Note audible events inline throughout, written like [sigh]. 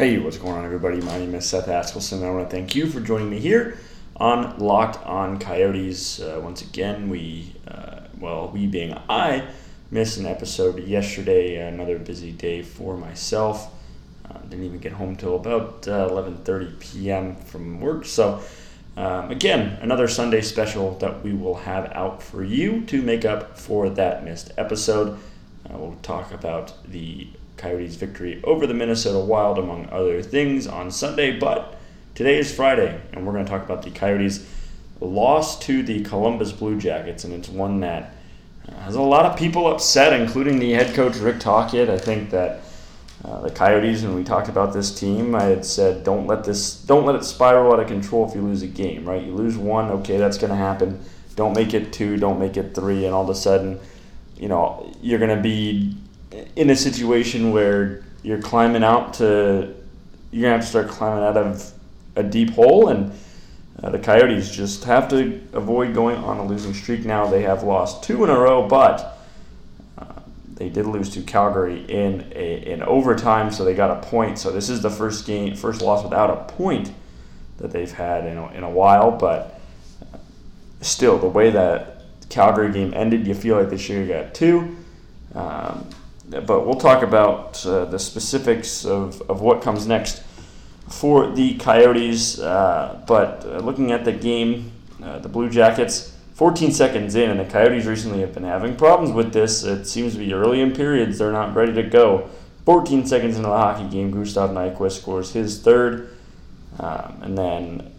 Hey, what's going on, everybody? My name is Seth Askelson. I want to thank you for joining me here on Locked On Coyotes. Uh, once again, we, uh, well, we being I, missed an episode yesterday. Another busy day for myself. Uh, didn't even get home till about 11:30 uh, p.m. from work. So, um, again, another Sunday special that we will have out for you to make up for that missed episode. Uh, we'll talk about the Coyotes' victory over the Minnesota Wild, among other things, on Sunday. But today is Friday, and we're going to talk about the Coyotes' loss to the Columbus Blue Jackets, and it's one that has a lot of people upset, including the head coach Rick Tocchet. I think that uh, the Coyotes, when we talked about this team, I had said, don't let this, don't let it spiral out of control if you lose a game. Right? You lose one, okay, that's going to happen. Don't make it two, don't make it three, and all of a sudden, you know, you're going to be in a situation where you're climbing out to you're gonna have to start climbing out of a deep hole and uh, the coyotes just have to avoid going on a losing streak now. They have lost two in a row but uh, they did lose to calgary in a, in overtime so they got a point. So this is the first game first loss without a point that they've had in a, in a while but uh, still the way that calgary game ended you feel like they should have got two. Um, but we'll talk about uh, the specifics of, of what comes next for the Coyotes. Uh, but uh, looking at the game, uh, the Blue Jackets, 14 seconds in, and the Coyotes recently have been having problems with this. It seems to be early in periods, they're not ready to go. 14 seconds into the hockey game, Gustav Nyquist scores his third. Um, and then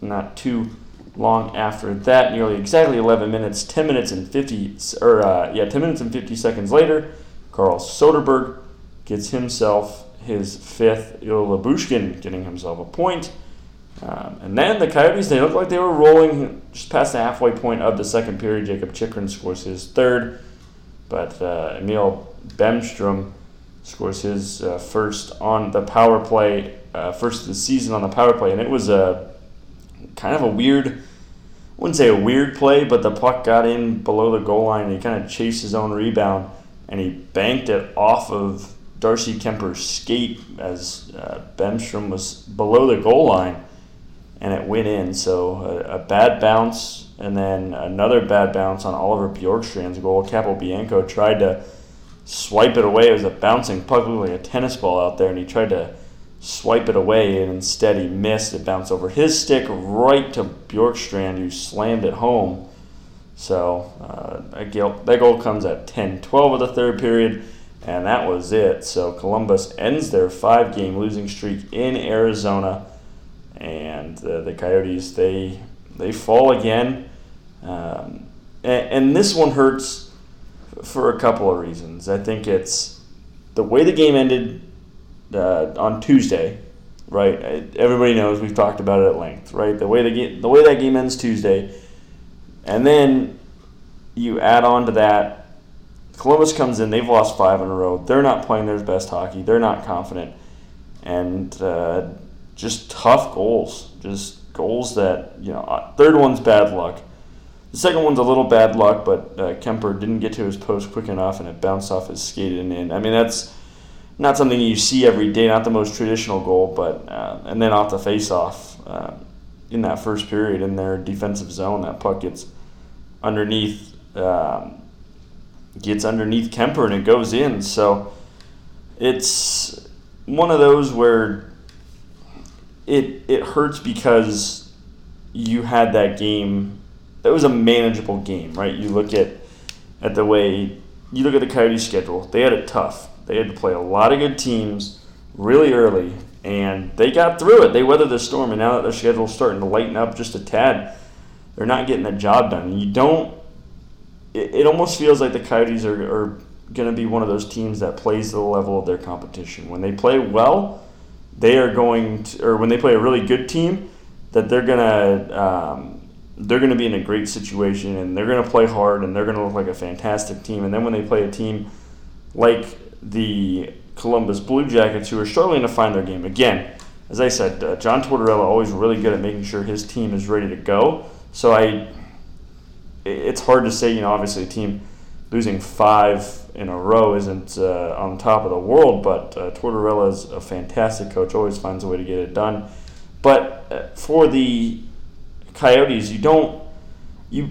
not too long after that, nearly exactly 11 minutes, 10 minutes and 50, or uh, yeah, 10 minutes and 50 seconds later, Carl Soderberg gets himself his fifth. Ilya Lyubushkin getting himself a point. Um, and then the Coyotes, they look like they were rolling just past the halfway point of the second period. Jacob Chychrun scores his third, but uh, Emil Bemstrom scores his uh, first on the power play, uh, first of the season on the power play. And it was a kind of a weird, I wouldn't say a weird play, but the puck got in below the goal line and he kind of chased his own rebound and he banked it off of Darcy Kuemper's skate as uh, Bemstrom was below the goal line, and it went in. So a, a, bad bounce, and then another bad bounce on Oliver Bjorkstrand's goal. Capobianco tried to swipe it away. It was a bouncing puck, like a tennis ball out there, and he tried to swipe it away, and instead he missed. It bounced over his stick right to Bjorkstrand, who slammed it home. So uh, that, goal, that goal comes at 10 12 of the third period, and that was it. So Columbus ends their five game losing streak in Arizona, and uh, the Coyotes they they fall again. Um, and, and this one hurts for a couple of reasons. I think it's the way the game ended uh, on Tuesday, right? Everybody knows we've talked about it at length, right? The way the game, the way that game ends Tuesday and then you add on to that, Columbus comes in, they've lost five in a row. They're not playing their best hockey, they're not confident. And uh, just tough goals. Just goals that, you know, uh, third one's bad luck. The second one's a little bad luck, but uh, Kuemper didn't get to his post quick enough and it bounced off his skate and in. I mean, that's not something you see every day, not the most traditional goal, but, uh, and then off the face off. Uh, in that first period in their defensive zone. That puck gets underneath um, gets underneath Kuemper and it goes in. So it's one of those where it it hurts because you had that game. That was a manageable game, right? You look at at the way you look at the Coyotes schedule. They had it tough. They had to play a lot of good teams really early and they got through it. They weathered the storm, and now that their schedule's starting to lighten up just a tad, they're not getting the job done. You don't. It, it almost feels like the Coyotes are, are going to be one of those teams that plays to the level of their competition. When they play well, they are going to, or when they play a really good team, that they're gonna um, they're gonna be in a great situation and they're gonna play hard and they're gonna look like a fantastic team. And then when they play a team like the Columbus Blue Jackets, who are struggling to find their game. Again, as I said, uh, John Tortorella always really good at making sure his team is ready to go. So I, it's hard to say. You know, obviously a team losing five in a row isn't uh, on top of the world, but uh, Tortorella is a fantastic coach, always finds a way to get it done. But uh, for the Coyotes, you don't you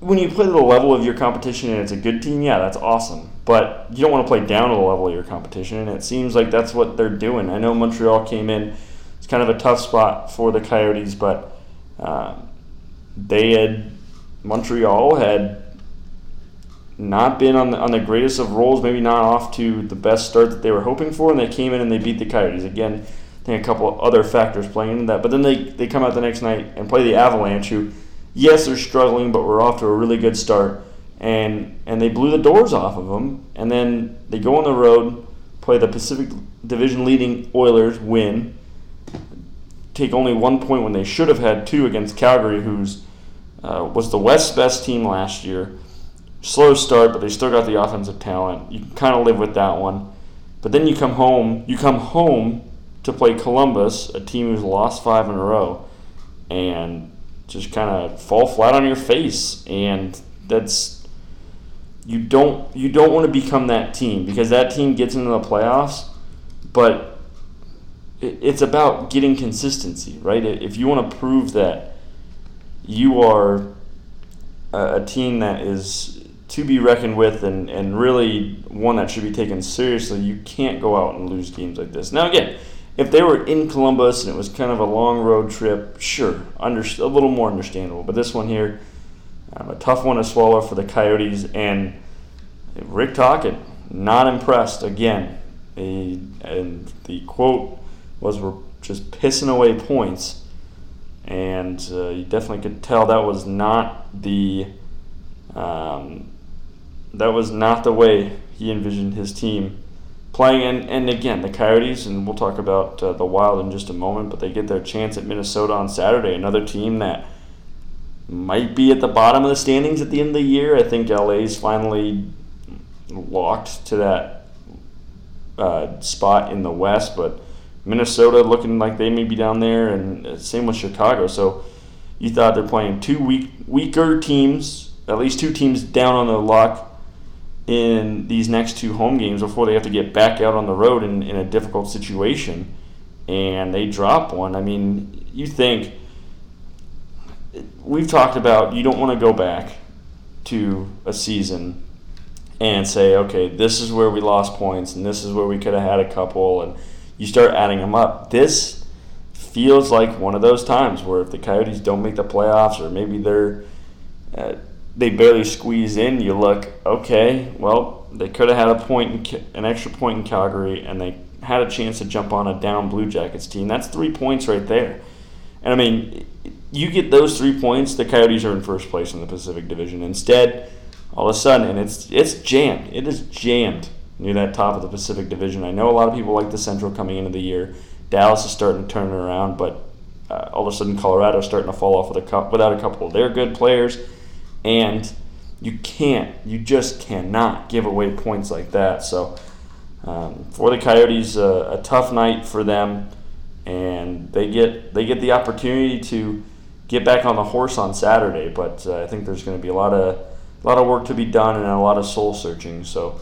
when you play to the level of your competition and it's a good team, yeah, that's awesome. But you don't want to play down to the level of your competition, and it seems like that's what they're doing. I know Montreal came in; it's kind of a tough spot for the Coyotes, but um, they had Montreal had not been on the, on the greatest of rolls, maybe not off to the best start that they were hoping for, and they came in and they beat the Coyotes. Again, I think a couple other factors playing into that. But then they, they come out the next night and play the Avalanche, who, yes, they're struggling, but we're off to a really good start. And, and they blew the doors off of them. And then they go on the road, play the Pacific Division leading Oilers, win, take only one point when they should have had two against Calgary, who's uh, was the West's best team last year slow start, but they still got the offensive talent. You kind of live with that one. But then you come home, you come home to play Columbus, a team who's lost five in a row, and just kind of fall flat on your face. And that's you don't you don't want to become that team because that team gets into the playoffs, but it's about getting consistency, right? If you want to prove that you are a team that is to be reckoned with and, and really one that should be taken seriously, you can't go out and lose games like this. Now, again, if they were in Columbus and it was kind of a long road trip, sure, under, a little more understandable. But this one here, um, a tough one to swallow for the Coyotes. And Rick Tocchet, not impressed again. He, and the quote was, We're just pissing away points. And uh, you definitely could tell that was not the um, that was not the way he envisioned his team playing. And, and again, the Coyotes, and we'll talk about uh, the Wild in just a moment, but they get their chance at Minnesota on Saturday, another team that might be at the bottom of the standings at the end of the year. I think LA's finally locked to that uh, spot in the West, but Minnesota looking like they may be down there, and same with Chicago. So you thought they're playing two weak, weaker teams, at least two teams down on the luck in these next two home games before they have to get back out on the road in, in a difficult situation and they drop one. I mean, you think we've talked about you don't want to go back to a season and say, okay, this is where we lost points and this is where we could have had a couple, and you start adding them up. This feels like one of those times where if the Coyotes don't make the playoffs or maybe they're uh, they barely squeeze in, you look, okay, well, they could have had a point, in, an extra point in Calgary, and they had a chance to jump on a down Blue Jackets team. That's three points right there. And I mean, you get those three points, the Coyotes are in first place in the Pacific Division. Instead, all of a sudden, and it's it's jammed. It is jammed near that top of the Pacific Division. I know a lot of people like the Central coming into the year. Dallas is starting to turn it around, but uh, all of a sudden, Colorado is starting to fall off with a, without a couple of their good players and you can't, you just cannot give away points like that. So um, for the Coyotes, uh, a tough night for them, and they get they get the opportunity to get back on the horse on Saturday. But uh, I think there's going to be a lot of a lot of work to be done and a lot of soul searching. So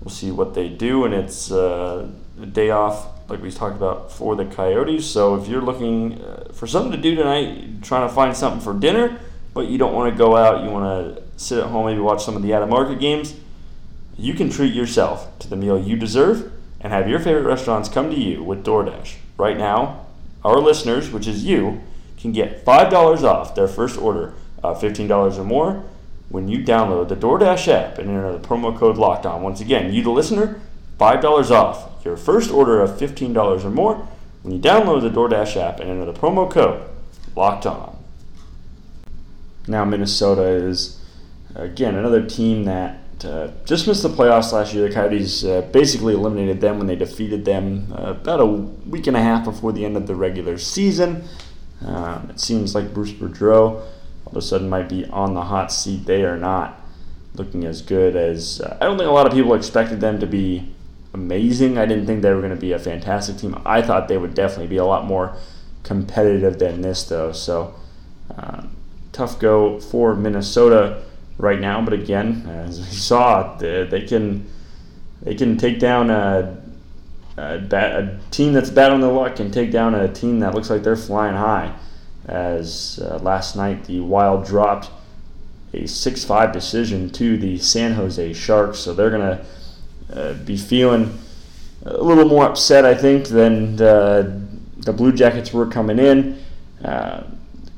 we'll see what they do, and it's uh, a day off like we talked about for the Coyotes. So if you're looking uh, for something to do tonight, trying to find something for dinner but you don't want to go out, you want to sit at home, maybe watch some of the Adam Market games, you can treat yourself to the meal you deserve and have your favorite restaurants come to you with DoorDash. Right now, our listeners, which is you, can get $5 off their first order of $15 or more when you download the DoorDash app and enter the promo code Locked On. Once again, you, the listener, $5 off your first order of $15 or more when you download the DoorDash app and enter the promo code Locked On. Now Minnesota is again another team that uh, just missed the playoffs last year. The Coyotes uh, basically eliminated them when they defeated them uh, about a week and a half before the end of the regular season. Um, it seems like Bruce Boudreau all of a sudden might be on the hot seat. They are not looking as good as uh, I don't think a lot of people expected them to be amazing. I didn't think they were going to be a fantastic team. I thought they would definitely be a lot more competitive than this, though. So. Um, tough go for Minnesota. right now. But again, as we [laughs] saw, they can they can take down a, a, a team that's bad on the luck and take down a team that looks like they're flying high. As uh, last night the Wild dropped a 6-5 decision to the San Jose Sharks, so they're gonna uh, be feeling a little more upset, I think, than the, the Blue Jackets were coming in. Uh,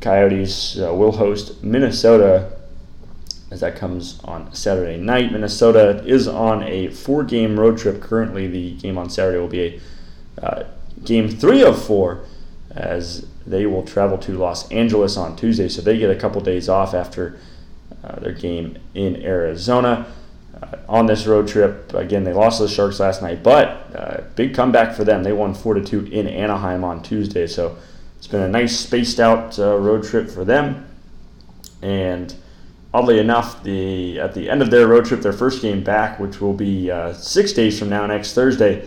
Coyotes uh, will host Minnesota as that comes on Saturday night. Minnesota is on a four game road trip currently. The game on Saturday will be a uh, game three of four as they will travel to Los Angeles on Tuesday. So they get a couple days off after uh, their game in Arizona. Uh, on this road trip, again, they lost to the Sharks last night, but uh, big comeback for them. They won 4 to 2 in Anaheim on Tuesday. So it's been a nice spaced out uh, road trip for them. And oddly enough, the at the end of their road trip, their first game back, which will be uh, six days from now, next Thursday,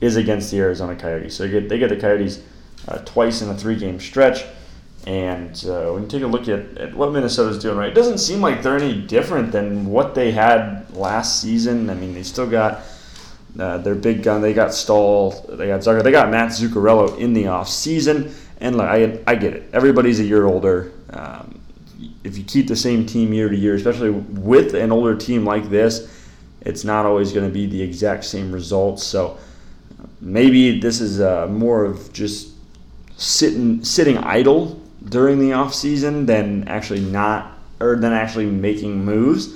is against the Arizona Coyotes. So they get, they get the Coyotes uh, twice in a three-game stretch. And uh, when you take a look at, at what Minnesota's doing, right, it doesn't seem like they're any different than what they had last season. I mean, they still got uh, their big gun. They got Staal. They got Zucker. They got Matt Zuccarello in the off season. And look, I, I get it. Everybody's a year older. Um, if you keep the same team year to year, especially with an older team like this, it's not always going to be the exact same results. So maybe this is uh, more of just sitting sitting idle during the off season than actually not or than actually making moves.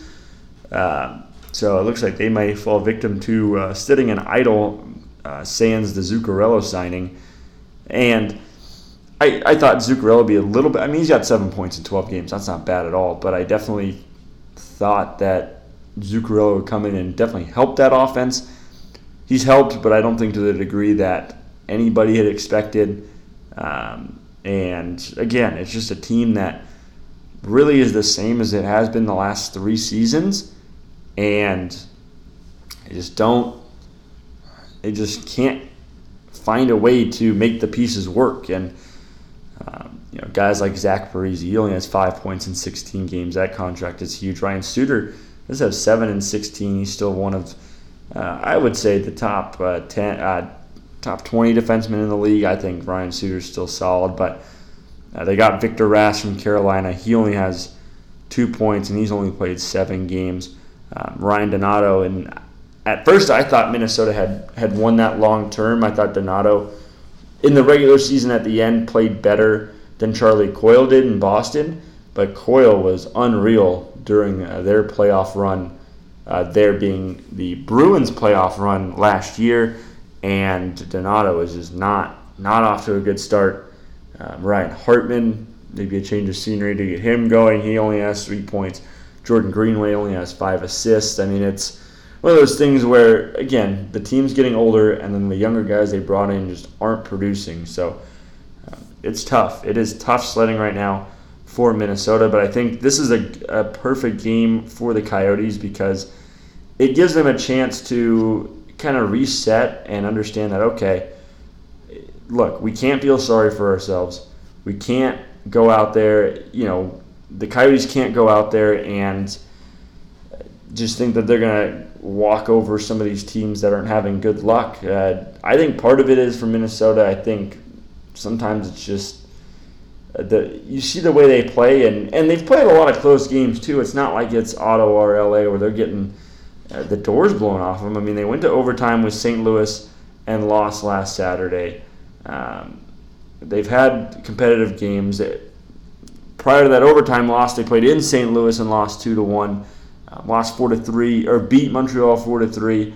Uh, so it looks like they might fall victim to uh, sitting and idle uh, sans the Zuccarello signing. And I, I thought Zuccarello would be a little bit. I mean, he's got seven points in 12 games. That's not bad at all. But I definitely thought that Zuccarello would come in and definitely help that offense. He's helped, but I don't think to the degree that anybody had expected. Um, and again, it's just a team that really is the same as it has been the last three seasons. And they just don't, they just can't find a way to make the pieces work. And um, you know, guys like Zach Parise, he only has five points in 16 games. That contract is huge. Ryan Suter does have seven and 16. He's still one of, uh, I would say, the top uh, 10, uh, top 20 defensemen in the league. I think Ryan Suter's still solid, but uh, they got Victor Rask from Carolina. He only has two points, and he's only played seven games. Um, Ryan Donato, and at first I thought Minnesota had had won that long term. I thought Donato in the regular season at the end played better than Charlie Coyle did in Boston, but Coyle was unreal during uh, their playoff run. Uh, there being the Bruins playoff run last year, and Donato is just not not off to a good start. Um, Ryan Hartman, maybe a change of scenery to get him going. He only has three points. Jordan Greenway only has five assists. I mean, it's one of those things where again the team's getting older and then the younger guys they brought in just aren't producing so uh, it's tough it is tough sledding right now for minnesota but i think this is a, a perfect game for the coyotes because it gives them a chance to kind of reset and understand that okay look we can't feel sorry for ourselves we can't go out there you know the coyotes can't go out there and just think that they're going to walk over some of these teams that aren't having good luck. Uh, I think part of it is for Minnesota. I think sometimes it's just uh, the you see the way they play, and, and they've played a lot of close games too. It's not like it's Ottawa or LA where they're getting the doors blown off them. I mean, they went to overtime with St. Louis and lost last Saturday. Um, they've had competitive games. Prior to that overtime loss, they played in St. Louis and lost two to one. Um, lost four to three or beat Montreal four to three.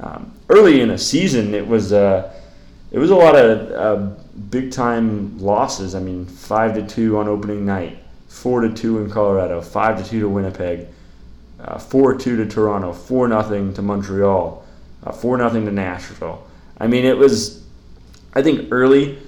Um, early in a season, it was uh, it was a lot of uh, big time losses. I mean, five to two on opening night, four to two in Colorado, five to two to Winnipeg, uh, four two to Toronto, four nothing to Montreal, uh, four nothing to Nashville. I mean, it was I think early.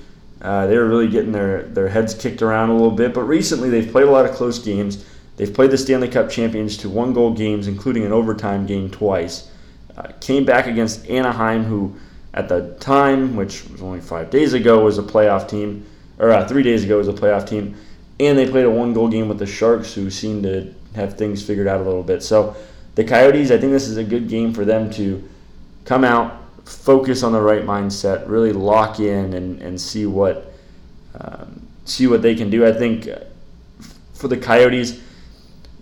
Uh, they were really getting their, their heads kicked around a little bit, but recently they've played a lot of close games. They've played the Stanley Cup champions to one goal games, including an overtime game twice. Uh, came back against Anaheim, who at the time, which was only five days ago, was a playoff team, or uh, three days ago was a playoff team. And they played a one goal game with the Sharks, who seemed to have things figured out a little bit. So the Coyotes, I think this is a good game for them to come out, focus on the right mindset, really lock in and, and see what um, see what they can do. I think for the Coyotes,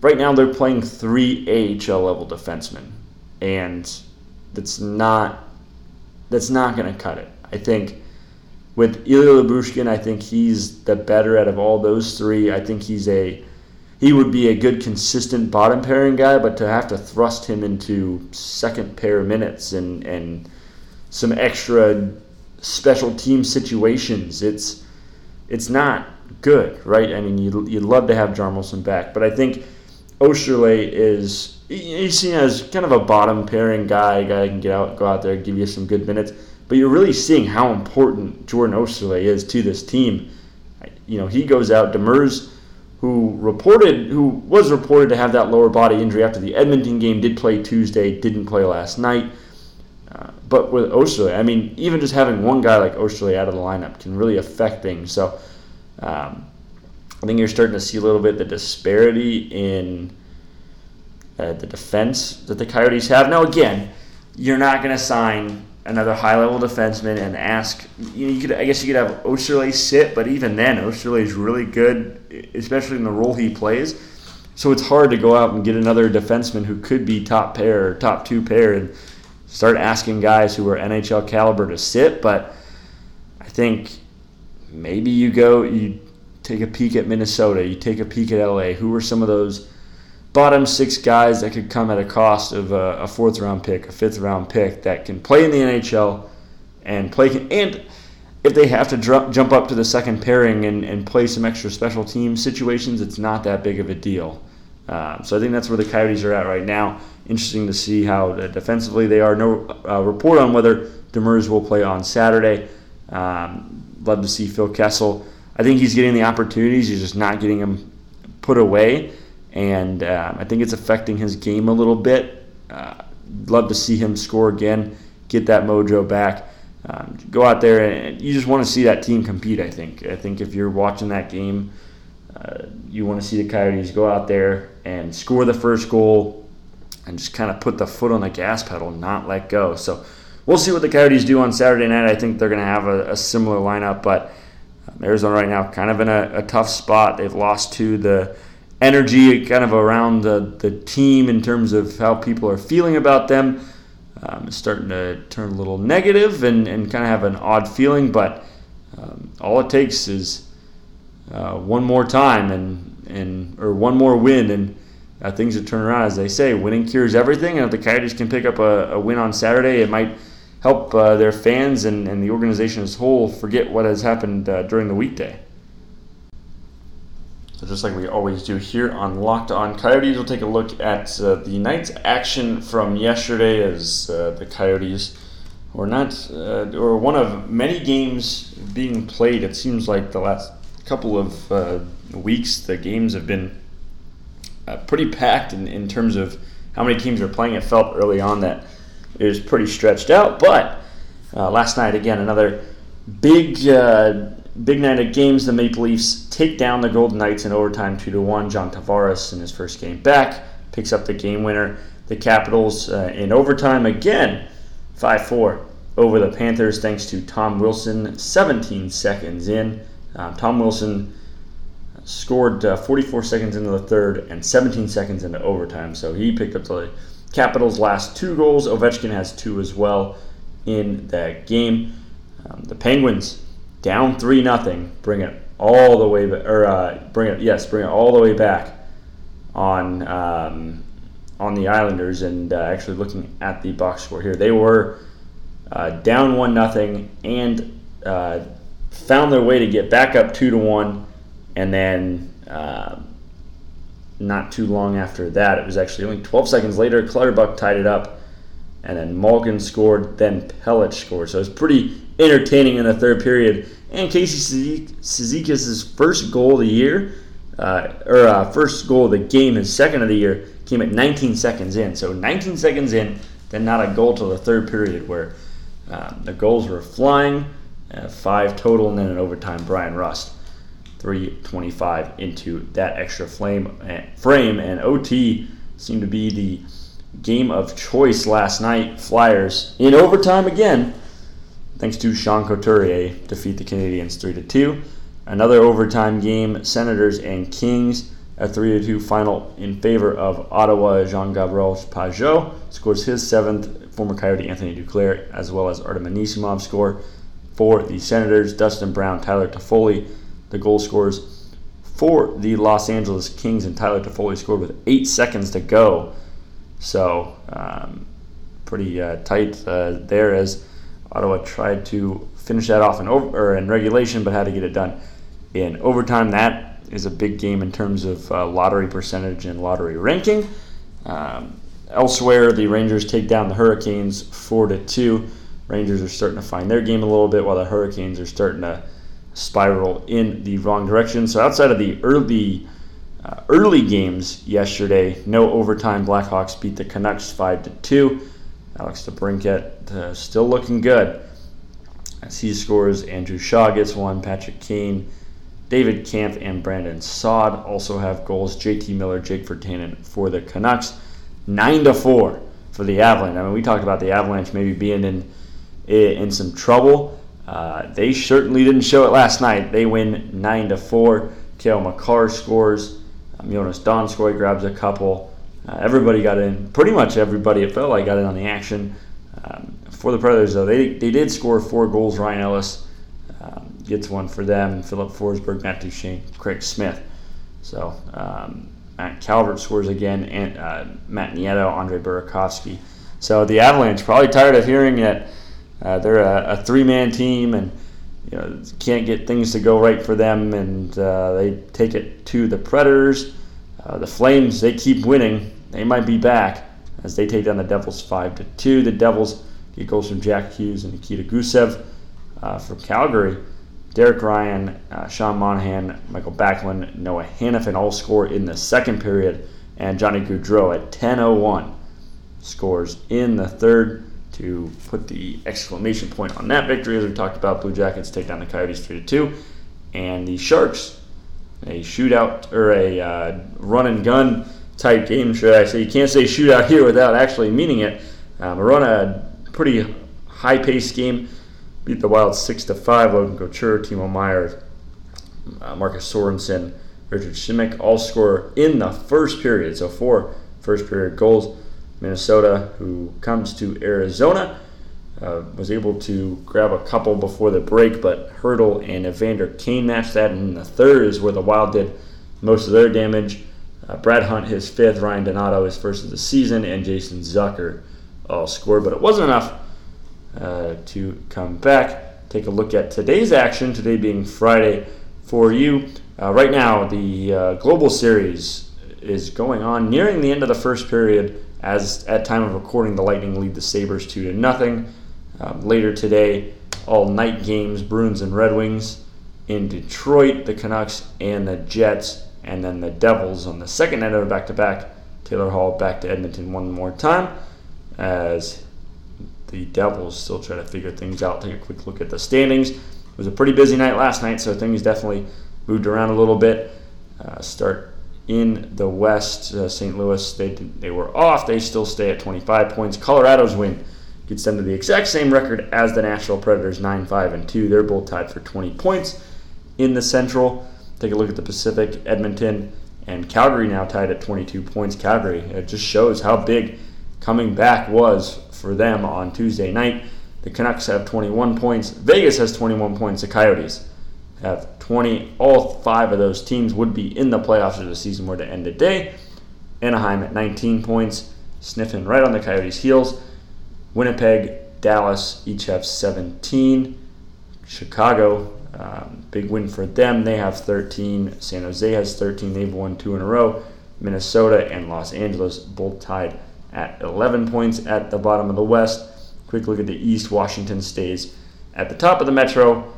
right now they're playing three AHL level defensemen, and that's not that's not going to cut it. I think with Ilya Lyubushkin, I think he's the better out of all those three. I think he's a he would be a good consistent bottom pairing guy, but to have to thrust him into second pair minutes and and some extra special team situations, it's it's not good, right? I mean, you'd, you'd love to have Hjalmarsson back, but I think Oesterle is he's seen as kind of a bottom pairing guy, guy can get out, go out there, give you some good minutes. But you're really seeing how important Jordan Oesterle is to this team. You know, he goes out. Demers, who reported, who was reported to have that lower body injury after the Edmonton game, did play Tuesday, didn't play last night. Uh, but with Oesterle, I mean, even just having one guy like Oesterle out of the lineup can really affect things. So um, I think you're starting to see a little bit the disparity in uh, the defense that the Coyotes have. Now, again, you're not going to sign another high level defenseman and ask. You, know, you could, I guess, you could have Oesterle sit, but even then, Oesterle is really good, especially in the role he plays. So it's hard to go out and get another defenseman who could be top pair or top two pair and start asking guys who are NHL caliber to sit. But I think maybe you go, you take a peek at Minnesota, you take a peek at LA. Who are some of those? Bottom six guys that could come at a cost of a, a, fourth round pick, a fifth round pick that can play in the NHL and play and if they have to dr- jump up to the second pairing and, and play some extra special team situations, it's not that big of a deal. Um, so I think that's where the Coyotes are at right now. Interesting to see how defensively they are. No uh, report on whether Demers will play on Saturday. Um, love to see Phil Kessel. I think he's getting the opportunities. He's just not getting them put away and uh, I think it's affecting his game a little bit. Uh, love to see him score again, get that mojo back. Um, go out there and you just want to see that team compete. I think. I think if you're watching that game, uh, you want to see the Coyotes go out there and score the first goal, and just kind of put the foot on the gas pedal, not let go. So we'll see what the Coyotes do on Saturday night. I think they're going to have a, a, similar lineup, but um, Arizona right now kind of in a, a tough spot. They've lost to the energy kind of around the, the team in terms of how people are feeling about them. Um, it's starting to turn a little negative and, and kind of have an odd feeling, but um, all it takes is uh, one more time and, and or one more win and uh, things will turn around. As they say, winning cures everything. And if the Coyotes can pick up a, a win on Saturday, it might help uh, their fans and, and the organization as a whole forget what has happened uh, during the weekday. So just like we always do here on Locked On Coyotes, we'll take a look at uh, the night's action from yesterday as uh, the Coyotes were not, uh, or one of many games being played. It seems like the last couple of uh, weeks, the games have been uh, pretty packed in, in terms of how many teams are playing. It felt early on that it was pretty stretched out, but uh, last night, again, another big big night of games. The Maple Leafs take down the Golden Knights in overtime, two to one. John Tavares in his first game back picks up the game winner. The Capitals uh, in overtime again, five four over the Panthers thanks to Tom Wilson. 17 seconds in, um, Tom Wilson scored uh, 44 seconds into the third and 17 seconds into overtime. So he picked up the Capitals' last two goals. Ovechkin has two as well in that game. Um, the Penguins down three nothing, bring it all the way, or uh, bring it yes, bring it all the way back on um, on the Islanders. And uh, actually looking at the box score here, they were uh, down one nothing and uh, found their way to get back up two to one, and then. Uh, not too long after that, it was actually only 12 seconds later. Clutterbuck tied it up, and then Malkin scored. Then Pelech scored. So it was pretty entertaining in the third period. And Casey Cizikas' first goal of the year, uh, or uh, first goal of the game, his second of the year, came at 19 seconds in. So 19 seconds in, then not a goal till the third period, where uh, the goals were flying, uh, five total, and then in overtime, Bryan Rust 325 into that extra flame eh, frame. And OT seemed to be the game of choice last night. Flyers in overtime again, thanks to Sean Couturier, defeat the Canadiens 3 to 2. Another overtime game, Senators and Kings, a 3 2 final in favor of Ottawa. Jean Gabriel Pageau scores his seventh, former Coyote Anthony Duclair, as well as Artem Anisimov score for the Senators. Dustin Brown, Tyler Toffoli, the goal scorers for the Los Angeles Kings, and Tyler Toffoli scored with eight seconds to go. So, um, pretty uh, tight uh, there as Ottawa tried to finish that off in, over, in regulation, but had to get it done in overtime. That is a big game in terms of uh, lottery percentage and lottery ranking. Um, elsewhere, the Rangers take down the Hurricanes four to two. Rangers are starting to find their game a little bit, while the Hurricanes are starting to spiral in the wrong direction. So outside of the early uh, early games yesterday, no overtime. Blackhawks beat the Canucks five to two. Alex DeBrincat uh, still looking good as he scores. Andrew Shaw gets one. Patrick Kane David Kampf, and Brandon Saad also have goals. JT Miller, Jake Virtanen for the Canucks. 9 to 4 for the Avalanche. I mean, we talked about the Avalanche maybe being in in some trouble. Uh, they certainly didn't show it last night. They win 9 to 4. Cale Makar scores. Um, Joonas Donskoi grabs a couple. Uh, everybody got in. Pretty much everybody, it felt like, got in on the action. Um, for the Predators, though, they, they did score four goals. Ryan Ellis um, gets one for them. Philip Forsberg, Matt Duchene, Craig Smith. So um, Matt Calvert scores again, and uh, Matt Nieto, Andre Burakovsky. So the Avalanche probably tired of hearing that uh, they're a, a three-man team and you know can't get things to go right for them, and uh, they take it to the Predators. Uh, the Flames they keep winning. They might be back as they take down the Devils five to two. The Devils get goals from Jack Hughes and Nikita Gusev uh, from Calgary. Derek Ryan, uh, Sean Monahan, Michael Backlund, Noah Hanifin all score in the second period, and Johnny Gaudreau at 10:01 scores in the third to put the exclamation point on that victory. As we talked about, Blue Jackets take down the Coyotes 3 2, and the Sharks a shootout or a uh, run and gun type game, should I say? You can't say shootout here without actually meaning it. Um, run a pretty high paced game beat the Wild 6 to 5. Logan Couture, Timo Meier, uh, Marcus Sorensen, Richard Simek all score in the first period. So four first period goals. Minnesota, who comes to Arizona, uh, was able to grab a couple before the break, but Hertl and Evander Kane matched that. And the third is where the Wild did most of their damage. Uh, Brad Hunt, his fifth, Ryan Donato, his first of the season, and Jason Zucker all scored, but it wasn't enough uh, to come back. Take a look at today's action, today being Friday for you. Uh, right now, the uh, Global Series is going on, nearing the end of the first period. As at time of recording, the Lightning lead the Sabres two to nothing. Um, later today, all night games: Bruins and Red Wings in Detroit, the Canucks and the Jets, and then the Devils on the second night of a back-to-back. Taylor Hall back to Edmonton one more time as the Devils still try to figure things out. Take a quick look at the standings. It was a pretty busy night last night, so things definitely moved around a little bit. Uh, start in the West, uh, St. Louis, they, they were off. They still stay at 25 points. Colorado's win gets them to the exact same record as the Nashville Predators, 9 5 and 2. They're both tied for 20 points in the Central. Take a look at the Pacific. Edmonton and Calgary now tied at 22 points. Calgary, it just shows how big coming back was for them on Tuesday night. The Canucks have 21 points. Vegas has 21 points. The Coyotes have 20. All five of those teams would be in the playoffs if the season were to end today. Anaheim at 19 points, sniffing right on the Coyotes' heels. Winnipeg, Dallas each have 17. Chicago, um, big win for them. They have 13. San Jose has 13. They've won two in a row. Minnesota and Los Angeles both tied at 11 points at the bottom of the West. Quick look at the East. Washington stays at the top of the Metro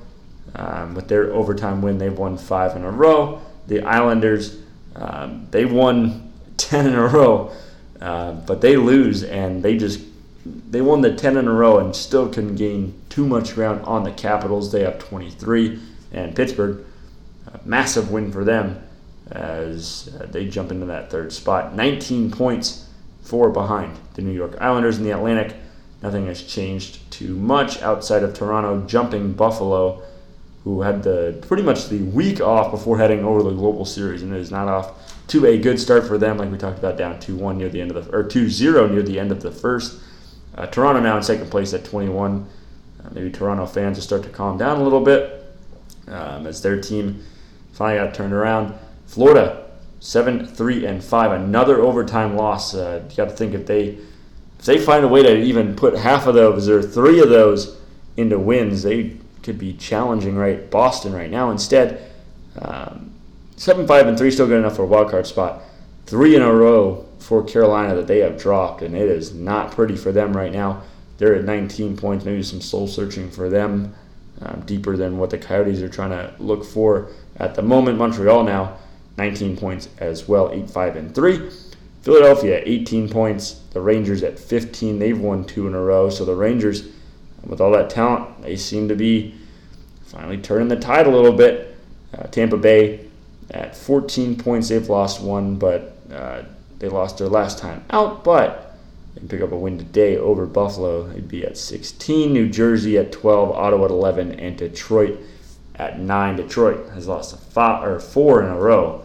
um, with their overtime win. They've won five in a row. The Islanders, um, they won [laughs] 10 in a row, uh, but they lose and they just they won the 10 in a row and still couldn't gain too much ground on the Capitals. They have 23, and Pittsburgh massive win for them as uh, they jump into that third spot. 19 points, four behind the New York Islanders in the Atlantic. Nothing has changed too much outside of Toronto jumping Buffalo, who had the pretty much the week off before heading over the Global Series, and it is not off to a good start for them, like we talked about, down 2-1 near the end of the or 2-0 near the end of the first. Uh, Toronto now in second place at 21. Uh, maybe Toronto fans will start to calm down a little bit um, as their team finally got turned around. Florida, seven, three, and five. Another overtime loss. Uh, you got to think if they if they find a way to even put half of those or three of those into wins, they could be challenging right Boston right now. Instead, um, seven, five, and three still good enough for a wild card spot. Three in a row for Carolina that they have dropped, and it is not pretty for them right now. They're at 19 points. Maybe some soul searching for them, um, deeper than what the Coyotes are trying to look for at the moment. Montreal now 19 points as well, 8 5 and 3. Philadelphia 18 points. The Rangers at 15. They've won two in a row. So the Rangers, with all that talent, they seem to be finally turning the tide a little bit. Uh, Tampa Bay at 14 points. They've lost one, but uh, they lost their last time out. But they can pick up a win today over Buffalo. They'd be at 16. New Jersey at 12. Ottawa at 11. And Detroit at 9. Detroit has lost five, or four in a row.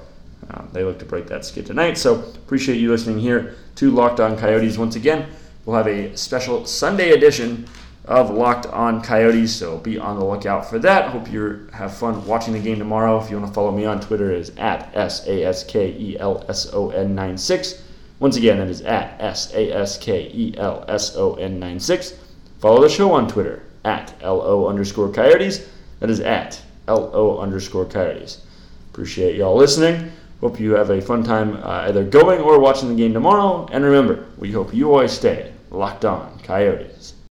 Um, they look to break that skid tonight. So appreciate you listening here to Locked On Coyotes once again. We'll have a special Sunday edition of Locked On Coyotes, so be on the lookout for that. Hope you have fun watching the game tomorrow. If you want to follow me on Twitter, is at S A S K E L S O N 96. Once again, that is at S A S K E L S O N 96. Follow the show on Twitter at L O underscore Coyotes. That is at L O underscore Coyotes. Appreciate y'all listening. Hope you have a fun time uh, either going or watching the game tomorrow. And remember, we hope you always stay locked on Coyotes.